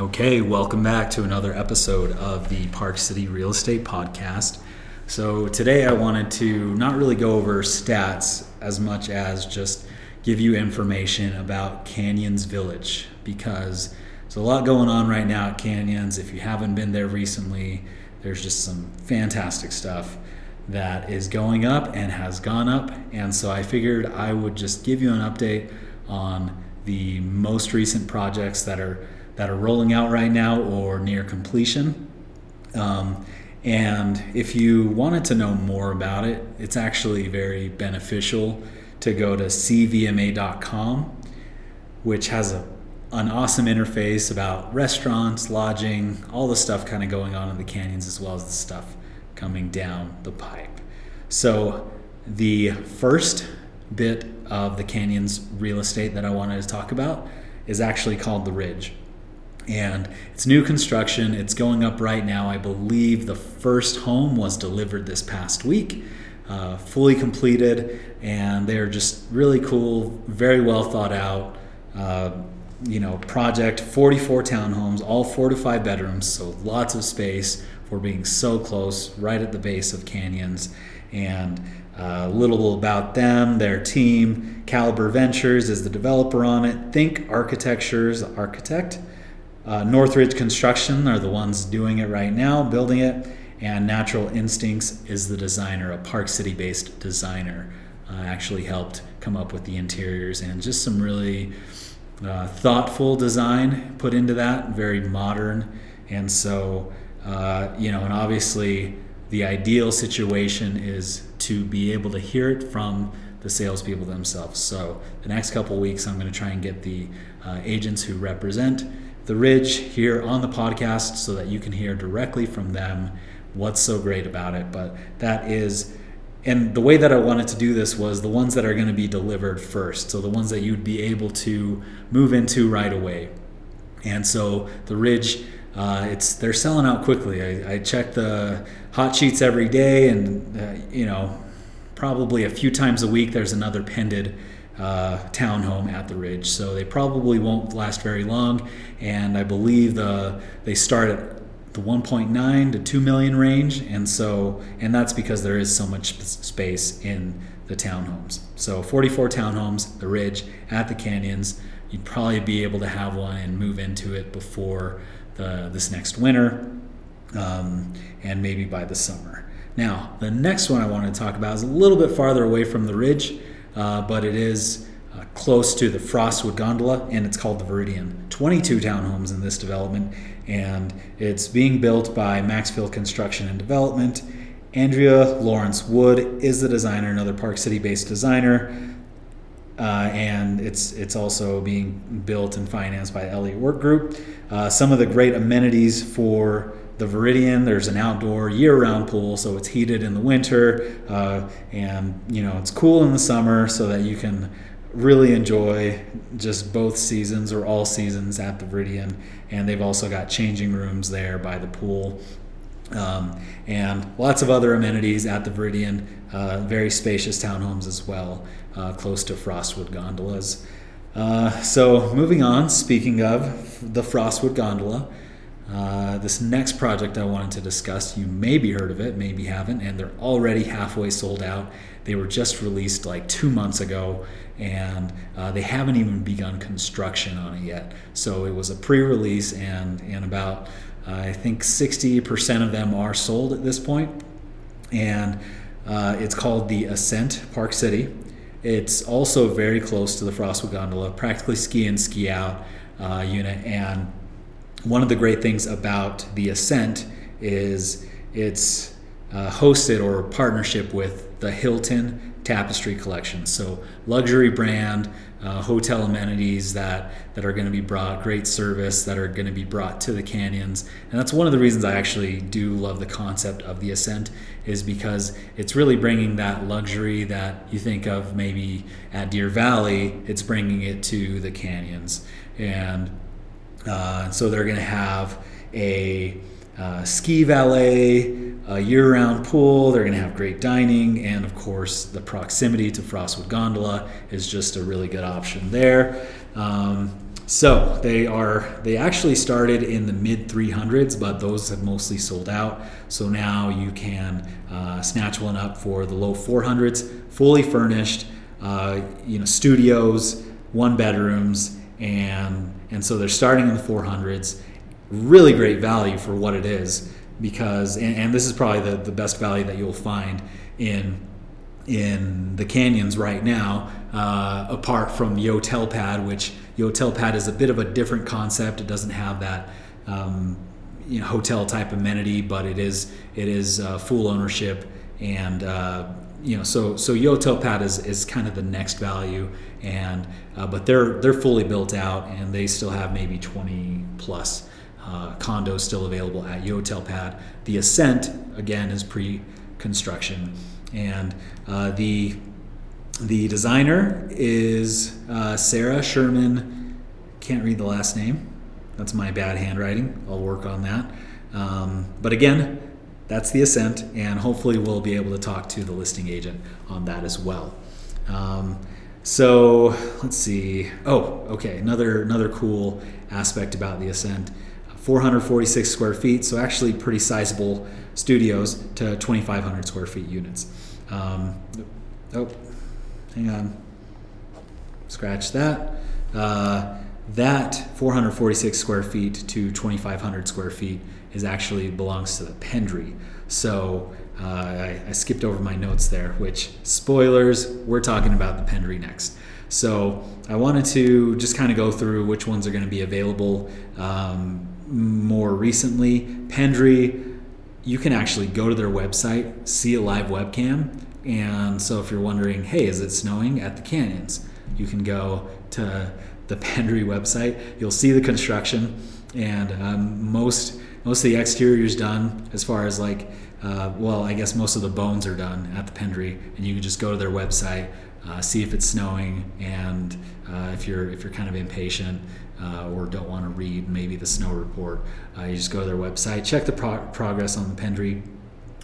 Okay, welcome back to another episode of the Park City Real Estate Podcast. So, today I wanted to not really go over stats as much as just give you information about Canyons Village because there's a lot going on right now at Canyons. If you haven't been there recently, there's just some fantastic stuff that is going up and has gone up. And so I figured I would just give you an update on the most recent projects that are that are rolling out right now or near completion. Um, and if you wanted to know more about it, it's actually very beneficial to go to cvma.com, which has a, an awesome interface about restaurants, lodging, all the stuff kind of going on in the canyons, as well as the stuff coming down the pipe. So, the first bit of the canyons real estate that I wanted to talk about is actually called the Ridge and it's new construction. It's going up right now. I believe the first home was delivered this past week, uh, fully completed, and they're just really cool, very well thought out. Uh, you know, project 44 townhomes, all four to five bedrooms, so lots of space for being so close, right at the base of canyons. And uh, a little about them, their team. Caliber Ventures is the developer on it. Think Architectures, architect. Uh, Northridge Construction are the ones doing it right now, building it, and Natural Instincts is the designer, a Park City based designer. Uh, actually helped come up with the interiors and just some really uh, thoughtful design put into that, very modern. And so, uh, you know, and obviously the ideal situation is to be able to hear it from the salespeople themselves. So, the next couple weeks, I'm going to try and get the uh, agents who represent the Ridge here on the podcast so that you can hear directly from them what's so great about it. But that is, and the way that I wanted to do this was the ones that are going to be delivered first. So the ones that you'd be able to move into right away. And so the Ridge, uh, it's they're selling out quickly. I, I check the hot sheets every day, and uh, you know, probably a few times a week there's another pended uh, townhome at the Ridge. So they probably won't last very long. And I believe the they start at the 1.9 to 2 million range, and so and that's because there is so much space in the townhomes. So 44 townhomes, the Ridge at the Canyons. You'd probably be able to have one and move into it before the this next winter, um, and maybe by the summer. Now, the next one I want to talk about is a little bit farther away from the Ridge uh, but it is uh, close to the Frostwood Gondola, and it's called the Viridian. 22 townhomes in this development, and it's being built by Maxfield Construction and Development. Andrea Lawrence Wood is the designer, another Park City-based designer. Uh, and it's it's also being built and financed by Elliott Work Group. Uh, some of the great amenities for the Viridian. There's an outdoor year-round pool, so it's heated in the winter, uh, and you know it's cool in the summer, so that you can really enjoy just both seasons or all seasons at the Viridian. And they've also got changing rooms there by the pool. Um, and lots of other amenities at the Viridian, uh, very spacious townhomes as well, uh, close to Frostwood gondolas. Uh, so, moving on, speaking of the Frostwood gondola, uh, this next project I wanted to discuss, you maybe heard of it, maybe haven't, and they're already halfway sold out. They were just released like two months ago, and uh, they haven't even begun construction on it yet. So it was a pre-release, and and about uh, I think 60% of them are sold at this point. point, and uh, it's called the Ascent Park City. It's also very close to the Frostwood Gondola, practically ski in, ski out uh, unit, and one of the great things about the Ascent is it's uh, hosted or partnership with the Hilton Tapestry Collection. So luxury brand, uh, hotel amenities that that are going to be brought, great service that are going to be brought to the canyons, and that's one of the reasons I actually do love the concept of the Ascent is because it's really bringing that luxury that you think of maybe at Deer Valley, it's bringing it to the canyons and uh, so they're going to have a uh, ski valet, a year round pool, they're going to have great dining, and of course, the proximity to Frostwood Gondola is just a really good option there. Um, so they are they actually started in the mid 300s, but those have mostly sold out. So now you can uh, snatch one up for the low 400s, fully furnished, uh, you know, studios, one bedrooms, and and so they're starting in the 400s. Really great value for what it is because and, and this is probably the, the best value that you'll find in in the canyons right now, uh, apart from Yotel Pad, which Yotel Pad is a bit of a different concept. It doesn't have that um, you know, hotel type amenity, but it is it is uh, full ownership, and uh, you know so so Yotel Pad is, is kind of the next value, and uh, but they're they're fully built out, and they still have maybe 20 plus. Uh, condos still available at Yotel Pad. The Ascent again is pre-construction, and uh, the the designer is uh, Sarah Sherman. Can't read the last name. That's my bad handwriting. I'll work on that. Um, but again, that's the ascent, and hopefully we'll be able to talk to the listing agent on that as well. Um, so let's see. Oh, okay. Another another cool aspect about the ascent. 446 square feet, so actually pretty sizable studios to 2,500 square feet units. Um, oh, hang on. Scratch that. Uh, that 446 square feet to 2,500 square feet is actually belongs to the Pendry. So uh, I, I, skipped over my notes there, which spoilers, we're talking about the Pendry next. So I wanted to just kind of go through which ones are going to be available um, more recently. Pendry you can actually go to their website, see a live webcam. And so if you're wondering, hey, is it snowing at the canyons? You can go to the Pendry website. You'll see the construction, and um, most most of the exterior is done. As far as like, uh, well, I guess most of the bones are done at the Pendry, and you can just go to their website, uh, see if it's snowing, and uh, if you're if you're kind of impatient, uh, or don't want to read maybe the snow report, uh, you just go to their website, check the pro- progress on the Pendry.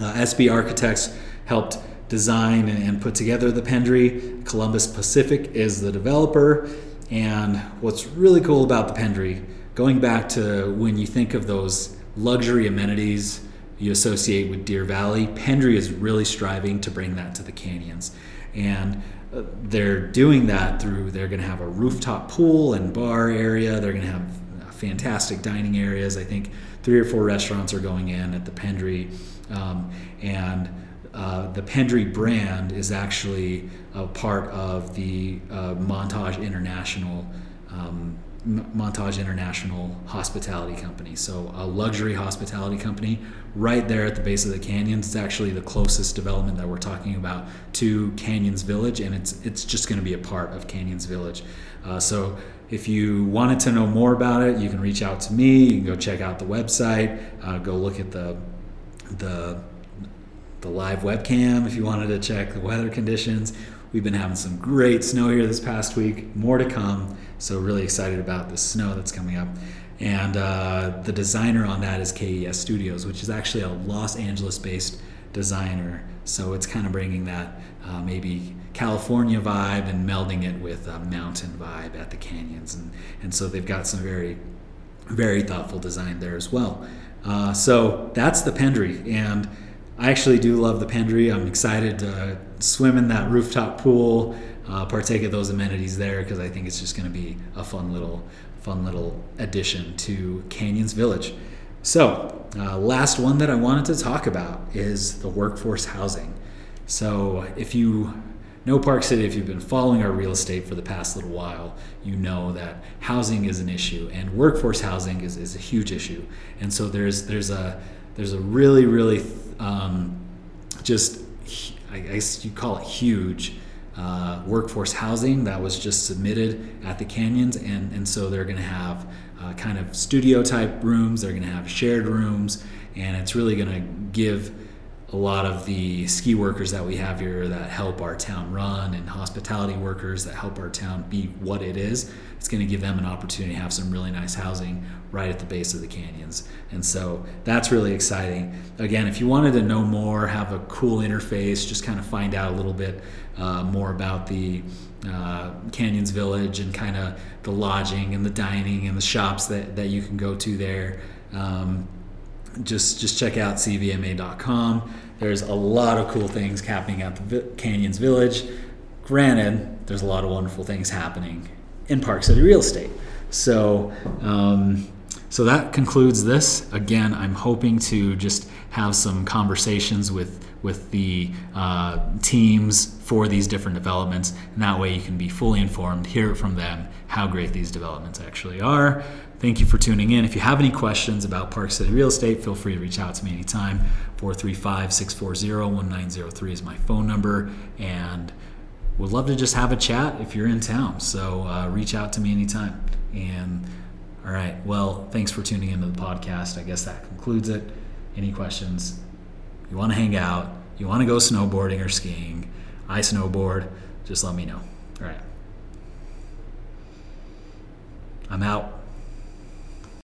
Uh, SB Architects helped design and put together the Pendry. Columbus Pacific is the developer. And what's really cool about the Pendry, going back to when you think of those luxury amenities you associate with Deer Valley, Pendry is really striving to bring that to the canyons. And they're doing that through they're going to have a rooftop pool and bar area they're going to have fantastic dining areas i think three or four restaurants are going in at the pendry um, and uh, the pendry brand is actually a part of the uh, montage international um, Montage International Hospitality Company. So, a luxury hospitality company right there at the base of the canyons. It's actually the closest development that we're talking about to Canyons Village, and it's it's just going to be a part of Canyons Village. Uh, so, if you wanted to know more about it, you can reach out to me. You can go check out the website. Uh, go look at the the the live webcam if you wanted to check the weather conditions. We've been having some great snow here this past week. More to come. So really excited about the snow that's coming up. And uh, the designer on that is KES Studios, which is actually a Los Angeles-based designer. So it's kind of bringing that uh, maybe California vibe and melding it with a mountain vibe at the canyons. And, and so they've got some very, very thoughtful design there as well. Uh, so that's the Pendry. And I actually do love the Pendry. I'm excited to swim in that rooftop pool uh, partake of those amenities there because I think it's just going to be a fun little fun little addition to Canyons Village. So, uh, last one that I wanted to talk about is the workforce housing. So, if you know Park City, if you've been following our real estate for the past little while, you know that housing is an issue, and workforce housing is, is a huge issue. And so there's there's a there's a really really um, just I guess you call it huge uh, workforce housing that was just submitted at the canyons, and, and so they're going to have uh, kind of studio type rooms, they're going to have shared rooms, and it's really going to give a lot of the ski workers that we have here that help our town run and hospitality workers that help our town be what it is it's going to give them an opportunity to have some really nice housing right at the base of the canyons. And so that's really exciting. Again if you wanted to know more have a cool interface just kind of find out a little bit uh, more about the uh, canyons village and kind of the lodging and the dining and the shops that, that you can go to there um, just just check out cvma.com. There's a lot of cool things happening at the Canyons Village. Granted, there's a lot of wonderful things happening in Park City real estate. So, um, so that concludes this. Again, I'm hoping to just have some conversations with with the uh, teams for these different developments, and that way you can be fully informed, hear it from them how great these developments actually are. Thank you for tuning in. If you have any questions about Park City real estate, feel free to reach out to me anytime. 435 640 1903 is my phone number, and would love to just have a chat if you're in town. So uh, reach out to me anytime. And all right, well, thanks for tuning into the podcast. I guess that concludes it. Any questions? You want to hang out? You want to go snowboarding or skiing? I snowboard. Just let me know. All right. I'm out.